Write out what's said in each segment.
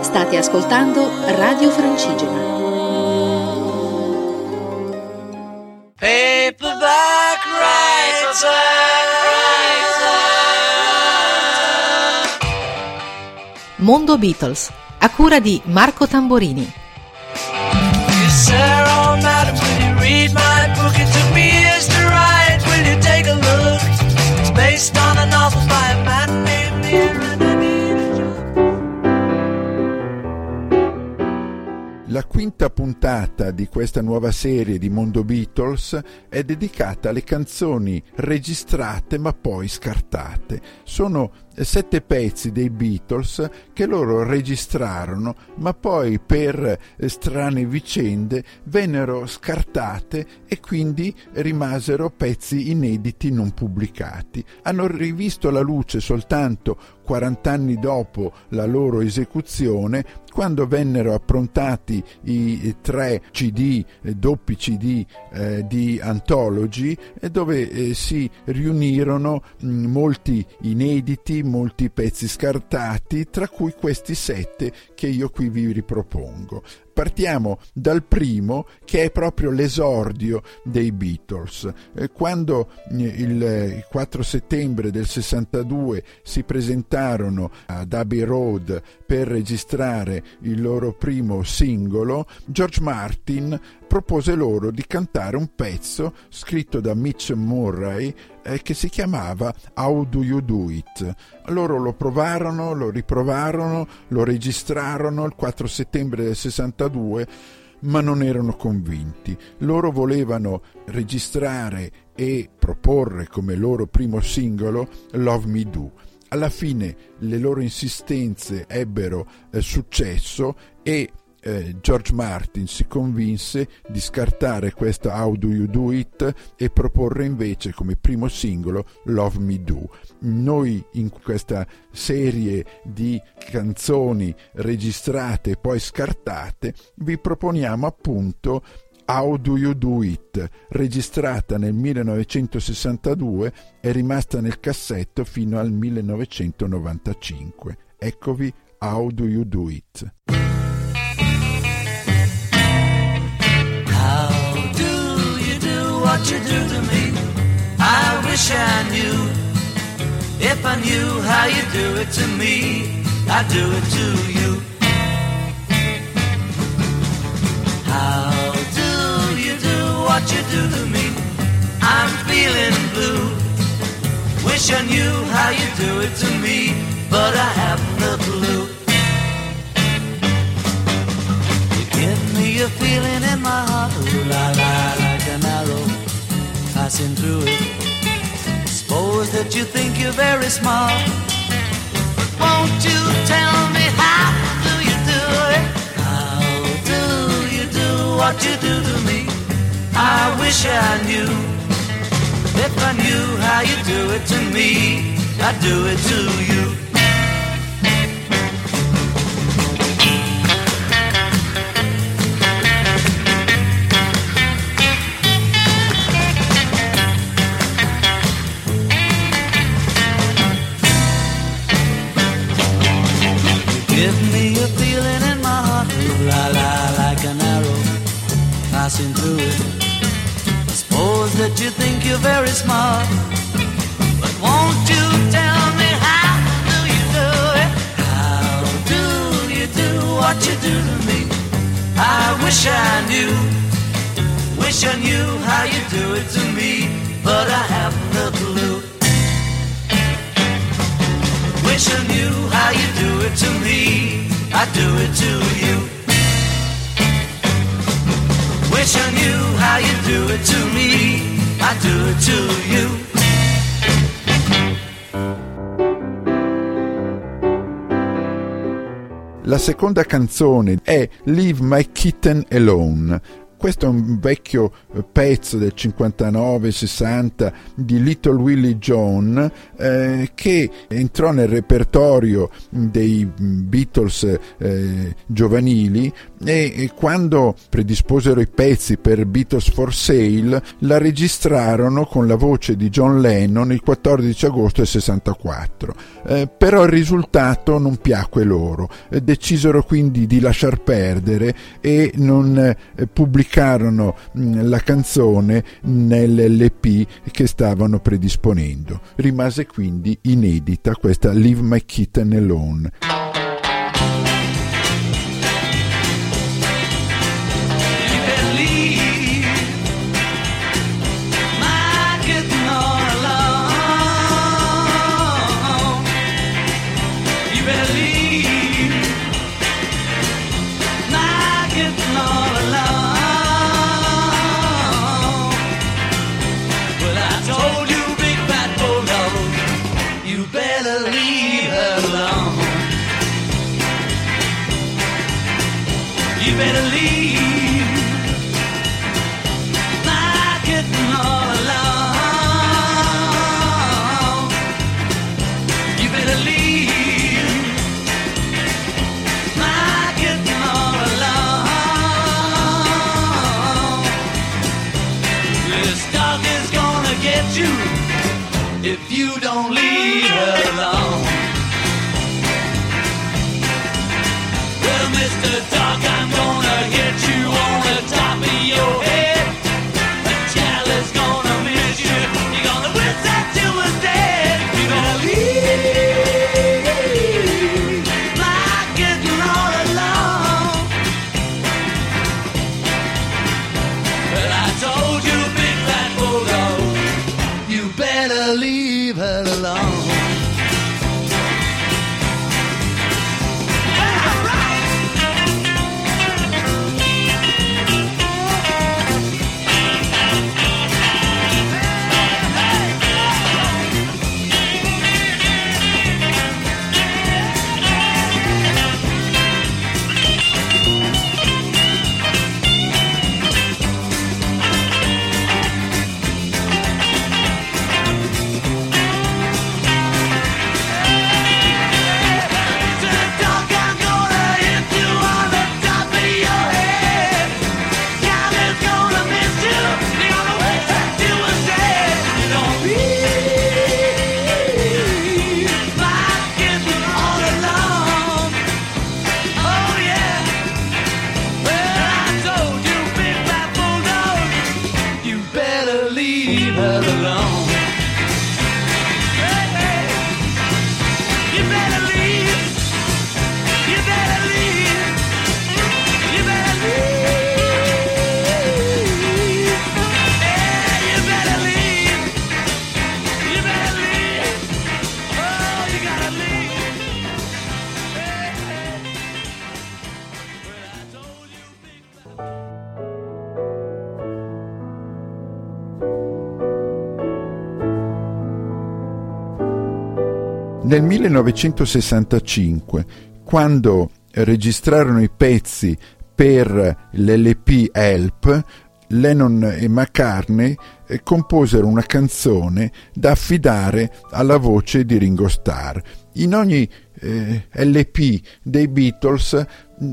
State ascoltando Radio Francigena. Paperback writer. Mondo Beatles, a cura di Marco Tamborini. Quinta puntata di questa nuova serie di Mondo Beatles è dedicata alle canzoni registrate ma poi scartate. Sono sette pezzi dei Beatles che loro registrarono, ma poi per eh, strane vicende vennero scartate e quindi rimasero pezzi inediti non pubblicati. Hanno rivisto la luce soltanto 40 anni dopo la loro esecuzione, quando vennero approntati i tre CD, eh, doppi CD eh, di Anthology, dove eh, si riunirono mh, molti inediti, molti pezzi scartati, tra cui questi sette che io qui vi ripropongo. Partiamo dal primo che è proprio l'esordio dei Beatles. Eh, quando eh, il 4 settembre del 62 si presentarono ad Abbey Road per registrare il loro primo singolo, George Martin propose loro di cantare un pezzo scritto da Mitch Murray eh, che si chiamava How Do You Do It. Loro lo provarono, lo riprovarono, lo registrarono il 4 settembre del 62 ma non erano convinti. Loro volevano registrare e proporre come loro primo singolo Love Me Do. Alla fine le loro insistenze ebbero eh, successo e eh, George Martin si convinse di scartare questa How Do You Do It e proporre invece come primo singolo Love Me Do. Noi in questa serie di canzoni registrate e poi scartate vi proponiamo appunto How Do You Do It, registrata nel 1962 e rimasta nel cassetto fino al 1995. Eccovi How Do You Do It. What you do to me. I wish I knew. If I knew how you do it to me, I'd do it to you. How do you do what you do to me? I'm feeling blue. Wish I knew how you do it to me, but I haven't a clue. You give me a feeling in my heart, passing through it. Suppose that you think you're very smart. But won't you tell me how do you do it? How do you do what you do to me? I wish I knew. If I knew how you do it to me, I'd do it to you. Passing through it. Suppose that you think you're very smart, but won't you tell me how do you do it? How do you do what you do to me? I wish I knew, wish I knew how you do it to me, but I haven't a clue. Wish I knew how you do it to me. I do it to you. Wish I how you do it to me. I do it to you. La seconda canzone è Leave My Kitten Alone questo è un vecchio eh, pezzo del 59-60 di Little Willie John eh, che entrò nel repertorio dei Beatles eh, giovanili e, e, quando predisposero i pezzi per Beatles for Sale la registrarono con la voce di John Lennon il 14 agosto del 64. Eh, però il risultato non piacque loro, eh, decisero quindi di lasciar perdere e non eh, pubblicarono mh, la canzone nell'LP che stavano predisponendo. Rimase quindi inedita questa Leave My Kitten Alone. you better leave. All. You better leave. All. This dog is gonna get you if you don't leave her alone. Nel 1965, quando registrarono i pezzi per l'LP Help, Lennon e McCartney eh, composero una canzone da affidare alla voce di Ringo Starr. In ogni eh, LP dei Beatles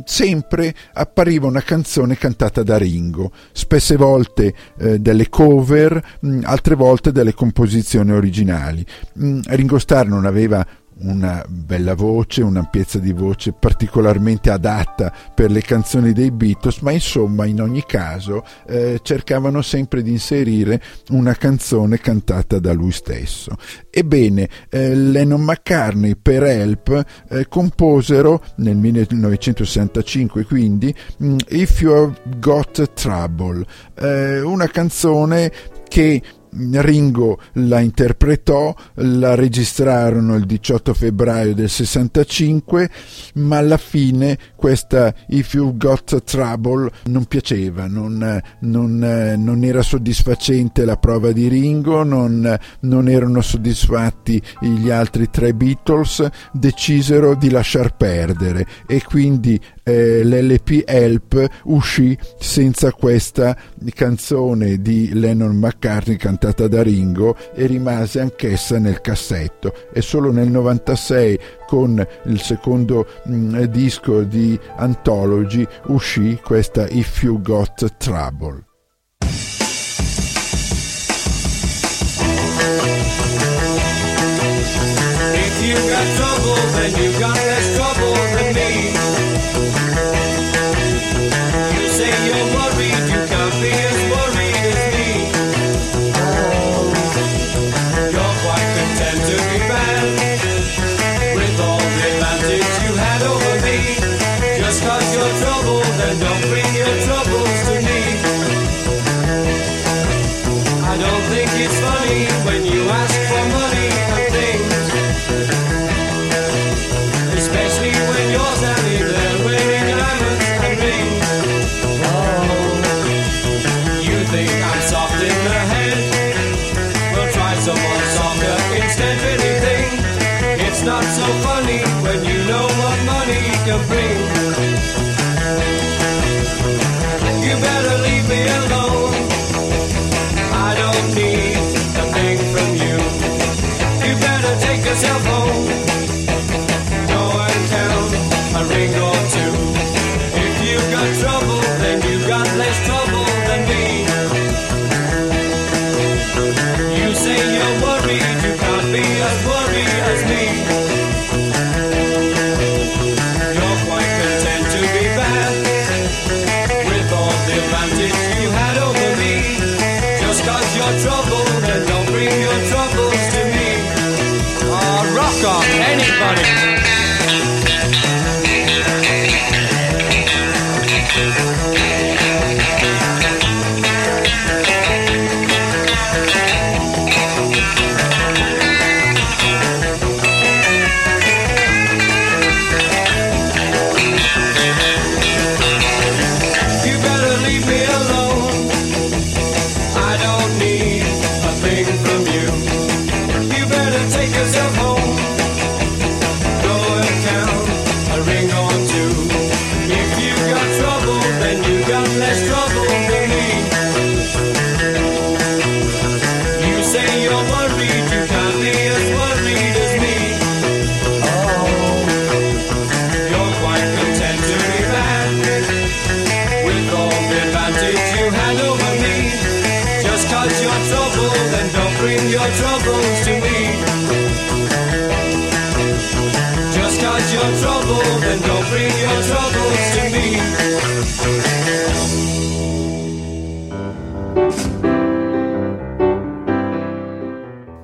sempre appariva una canzone cantata da Ringo, spesse volte eh, delle cover, mh, altre volte delle composizioni originali. Mh, Ringo Starr non aveva una bella voce, un'ampiezza di voce particolarmente adatta per le canzoni dei Beatles, ma insomma in ogni caso eh, cercavano sempre di inserire una canzone cantata da lui stesso. Ebbene, eh, Lennon McCartney per Help eh, composero nel 1965 quindi mm, If You've Got Trouble, eh, una canzone che Ringo la interpretò, la registrarono il 18 febbraio del 65, ma alla fine questa If You Got Trouble non piaceva, non, non, non era soddisfacente la prova di Ringo, non, non erano soddisfatti gli altri tre Beatles, decisero di lasciar perdere e quindi eh, l'LP Help uscì senza questa canzone di Lennon McCartney cantata da Ringo e rimase anch'essa nel cassetto. E solo nel 96 con il secondo mh, mm, disco di Anthology uscì questa If You Got Trouble. someone's opera instead of anything. It's not so funny when you know what money can bring.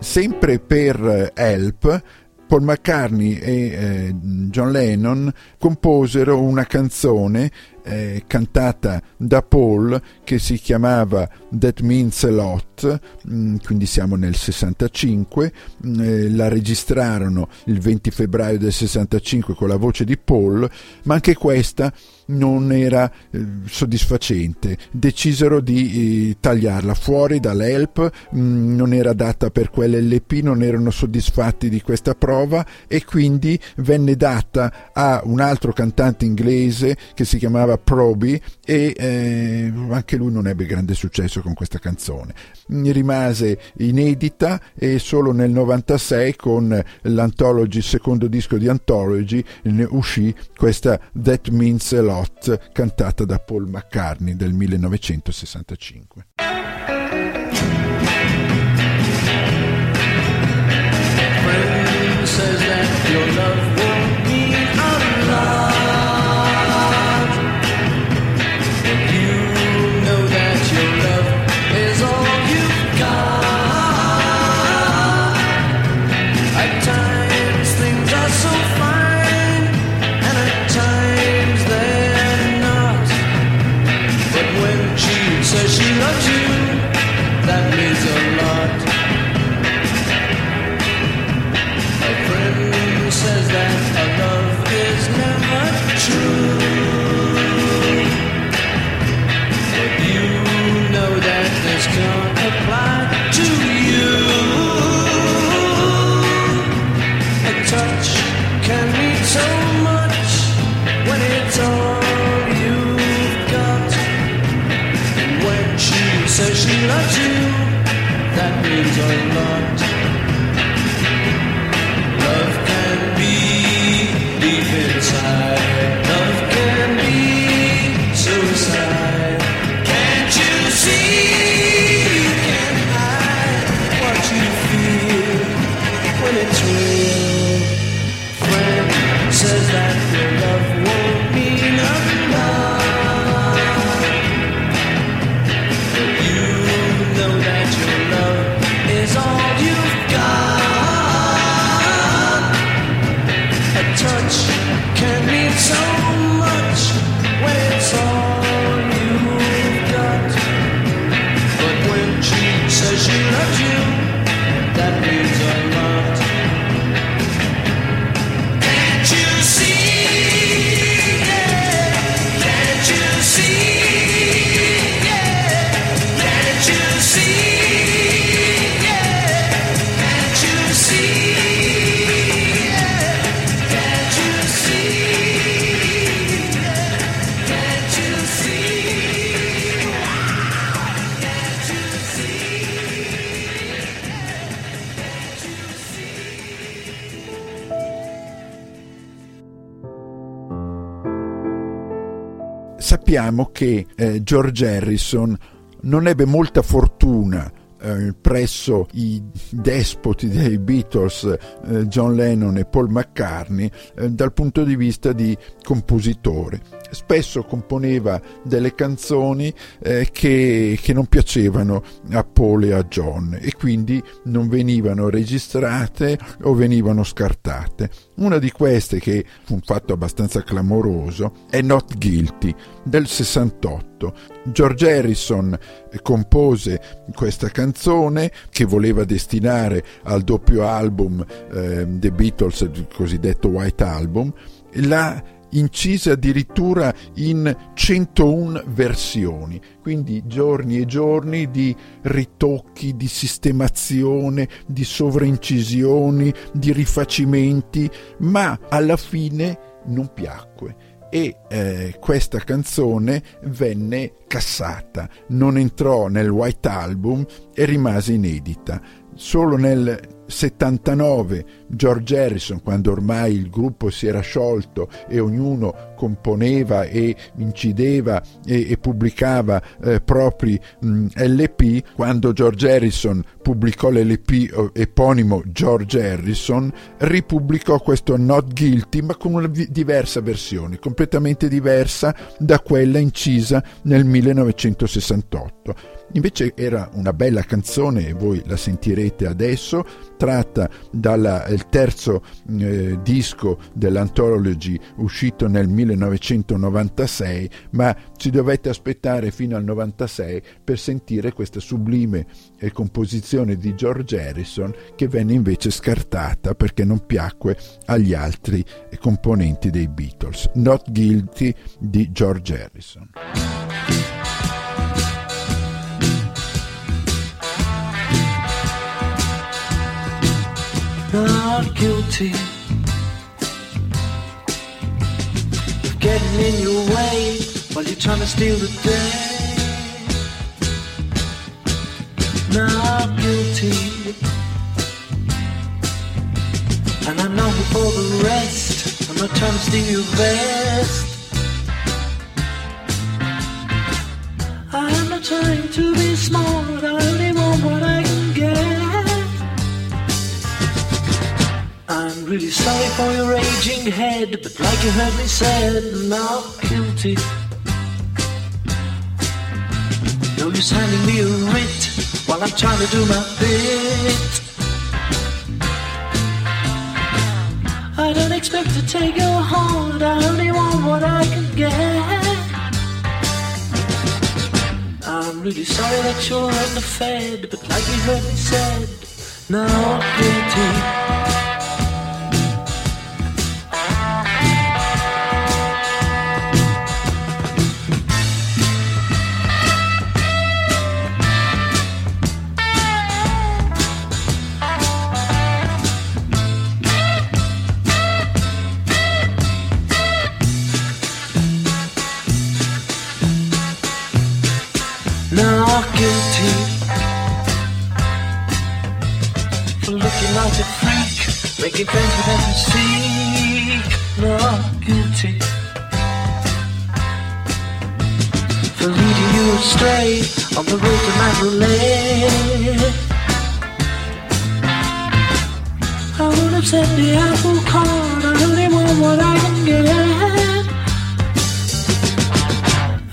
Sempre per Help Paul McCartney e eh, John Lennon composero una canzone eh, cantata da Paul che si chiamava That Means a Lot, mm, quindi siamo nel 65, mh, mm, eh, la registrarono il 20 febbraio del 65 con la voce di Paul, ma anche questa non era eh, soddisfacente, decisero di eh, tagliarla fuori dall'help, mm, non era data per quell'LP, non erano soddisfatti di questa prova e quindi venne data a un altro cantante inglese che si chiamava Proby e eh, anche lui non ebbe grande successo con questa canzone. Rimase inedita e solo nel 96 con il secondo disco di Anthology, uscì questa That Means a Lot cantata da Paul McCartney del 1965. says that your love you, that means a lot. Sappiamo che eh, George Harrison non ebbe molta fortuna eh, presso i despoti dei Beatles, eh, John Lennon e Paul McCartney, eh, dal punto di vista di compositore. Spesso componeva delle canzoni eh, che, che, non piacevano a Paul e a John e quindi non venivano registrate o venivano scartate. Una di queste, che fu un fatto abbastanza clamoroso, è Not Guilty del 68. George Harrison compose questa canzone che voleva destinare al doppio album eh, The Beatles, il cosiddetto White Album. La incise addirittura in 101 versioni, quindi giorni e giorni di ritocchi, di sistemazione, di sovraincisioni, di rifacimenti, ma alla fine non piacque e eh, questa canzone venne cassata, non entrò nel White Album e rimase inedita. Solo nel 79 George Harrison, quando ormai il gruppo si era sciolto e ognuno componeva e incideva e, e pubblicava eh, propri mh, LP, quando George Harrison pubblicò l'LP eh, eponimo George Harrison, ripubblicò questo Not Guilty ma con una diversa versione, completamente diversa da quella incisa nel 1968. Invece era una bella canzone, voi la sentirete adesso, tratta dal terzo eh, disco dell'Anthology uscito nel 1996, ma ci dovete aspettare fino al 96 per sentire questa sublime eh, composizione di George Harrison che venne invece scartata perché non piacque agli altri eh, componenti dei Beatles. Not Guilty di George Harrison. Not guilty of getting in your way while you're trying to steal the day. Not guilty. And I know for the rest, I'm not trying to steal your best. I'm not trying to be smart, sorry for your raging head, but like you heard me said, not guilty. No use handing me a writ while I'm trying to do my bit. I don't expect to take your heart, I only want what I can get. I'm really sorry that you're underfed, but like you heard me said, not guilty. A freak, making friends with every seek, not guilty. For leading you astray on the road to Mandalay. I would have said the apple card, I only want what I can get.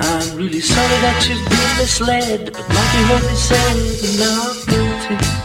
I'm really sorry that you've been misled, but like you heard me say, not guilty.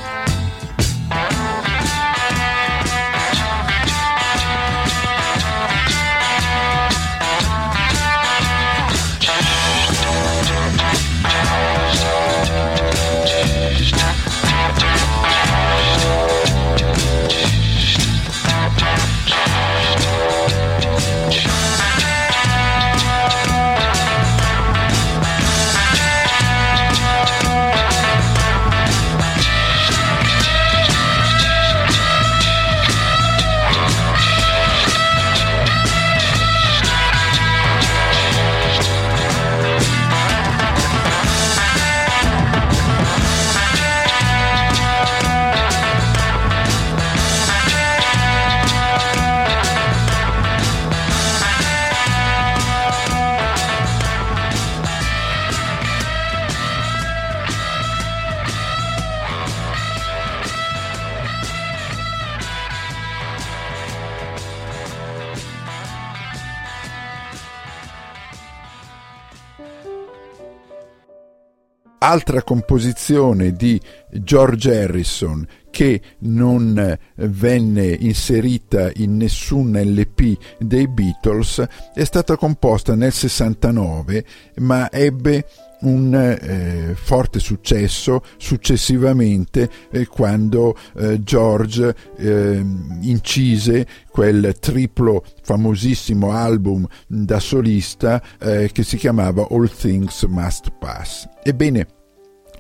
Altra composizione di George Harrison che non venne inserita in nessun LP dei Beatles è stata composta nel 69 ma ebbe un eh, forte successo successivamente eh, quando eh, George eh, incise quel triplo famosissimo album da solista eh, che si chiamava All Things Must Pass. Ebbene,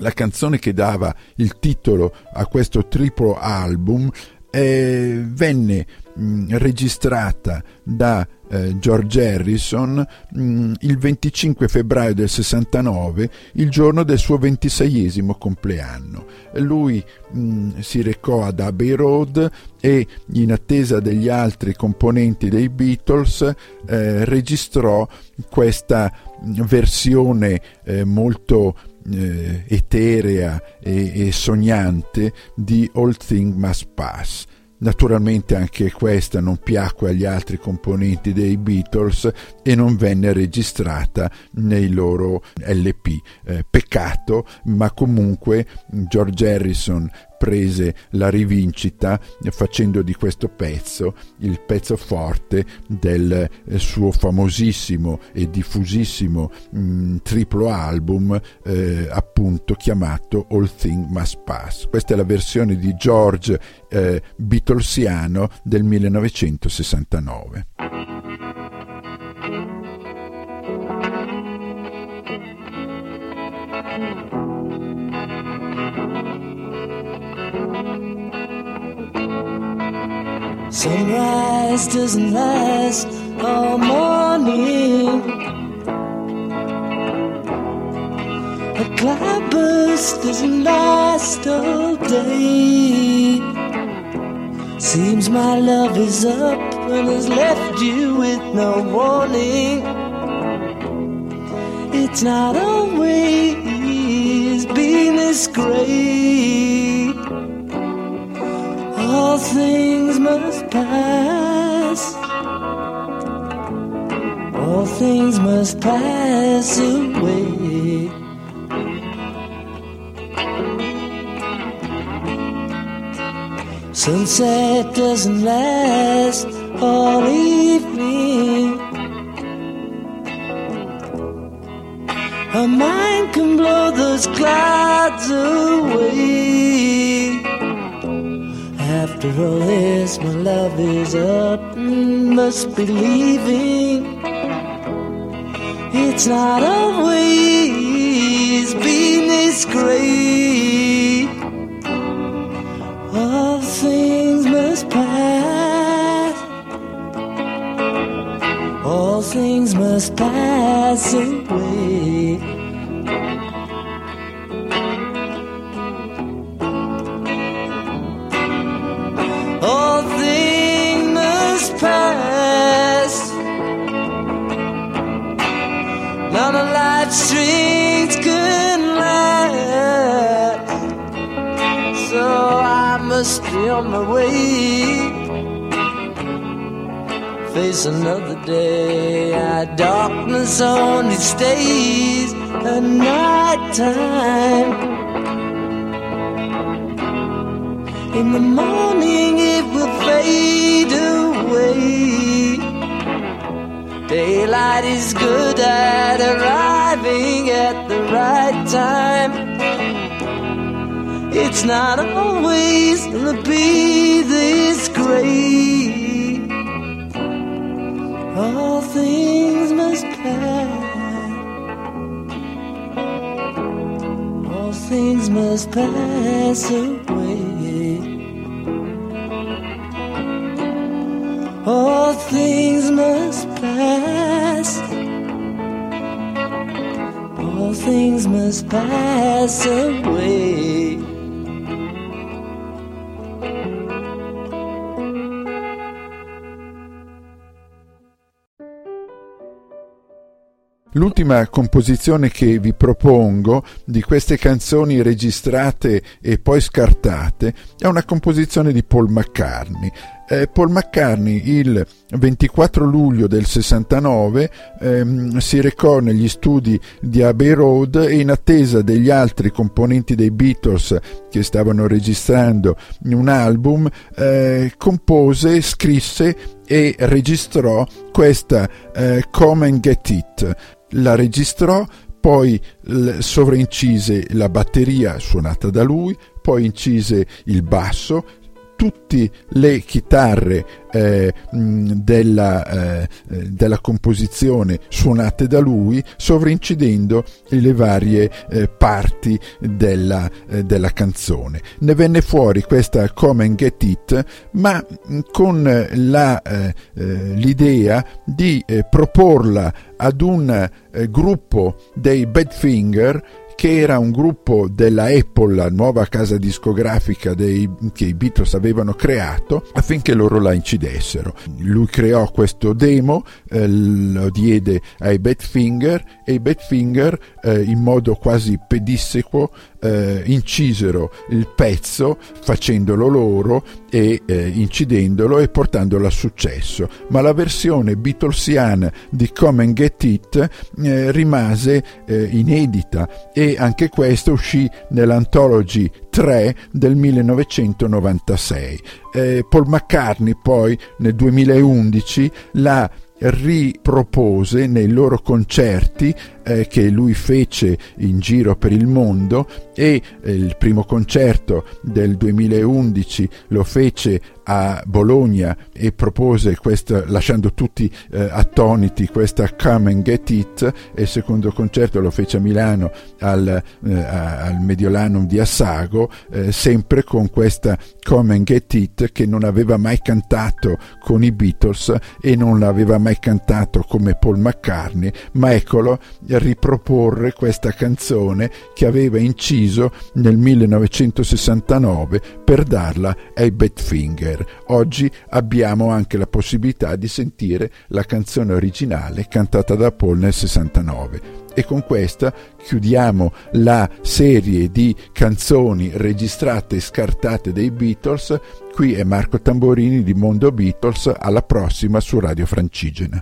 la canzone che dava il titolo a questo triplo album eh, venne mh, registrata da eh, George Harrison mh, il 25 febbraio del 69, il giorno del suo ventiseiesimo compleanno. Lui mh, si recò ad Abbey Road e in attesa degli altri componenti dei Beatles eh, registrò questa versione eh, molto eh, eterea e, e sognante di All Thing Must Pass. Naturalmente anche questa non piacque agli altri componenti dei Beatles e non venne registrata nei loro LP. Eh, peccato, ma comunque George Harrison prese la rivincita facendo di questo pezzo il pezzo forte del eh, suo famosissimo e diffusissimo mh, mm, triplo album eh, appunto chiamato All Thing Must Pass. Questa è la versione di George eh, Beatlesiano del 1969. Sunrise doesn't last all morning. A cloudburst doesn't last all day. Seems my love is up and has left you with no warning. It's not always been this great all things must pass. All things must pass away. Sunset doesn't last all evening. A mind can blow those clouds away. After all this, my love is up and must be leaving. It's not always been this great. All things must pass. All things must pass away. On my way. Face another day, our darkness only stays at night time. In the morning, it will fade away. Daylight is good at arriving at the right time. It's not always gonna be this great. All things must pass. All things must pass away. All things must pass. All things must pass away. L'ultima composizione che vi propongo di queste canzoni registrate e poi scartate è una composizione di Paul McCartney. Eh, Paul McCartney il 24 luglio del 69 ehm, si recò negli studi di Abbey Road e in attesa degli altri componenti dei Beatles che stavano registrando un album eh, compose, scrisse e registrò questa eh, Come and Get It la registrò, poi sovraincise la batteria suonata da lui, poi incise il basso, tutte le chitarre eh, della, eh, della, composizione suonate da lui, sovrincidendo le varie eh, parti della, eh, della, canzone. Ne venne fuori questa Come and Get It, ma con la, eh, eh, l'idea di proporla ad un gruppo dei Badfinger che era un gruppo della Apple, la nuova casa discografica dei, che i Beatles avevano creato, affinché loro la incidessero. Lui creò questo demo, eh, lo diede ai Badfinger e i Badfinger eh, in modo quasi pedissequo eh, incisero il pezzo facendolo loro e eh, incidendolo e portandolo a successo, ma la versione Beatlesiana di Come and Get It eh, rimase eh, inedita e anche questa uscì nell'Anthology 3 del 1996. Eh, Paul McCartney poi nel 2011 la ripropose nei loro concerti eh, che lui fece in giro per il mondo e eh, il primo concerto del 2011 lo fece a Bologna e propose questa, lasciando tutti eh, attoniti questa Come and Get It e il secondo concerto lo fece a Milano al, eh, al Mediolanum di Assago eh, sempre con questa Come and Get It che non aveva mai cantato con i Beatles e non l'aveva mai cantato come Paul McCartney ma eccolo riproporre questa canzone che aveva inciso nel 1969 per darla ai Badfinger. Oggi abbiamo anche la possibilità di sentire la canzone originale cantata da Paul nel 69 e con questa chiudiamo la serie di canzoni registrate e scartate dei Beatles. Qui è Marco Tamborini di Mondo Beatles, alla prossima su Radio Francigena.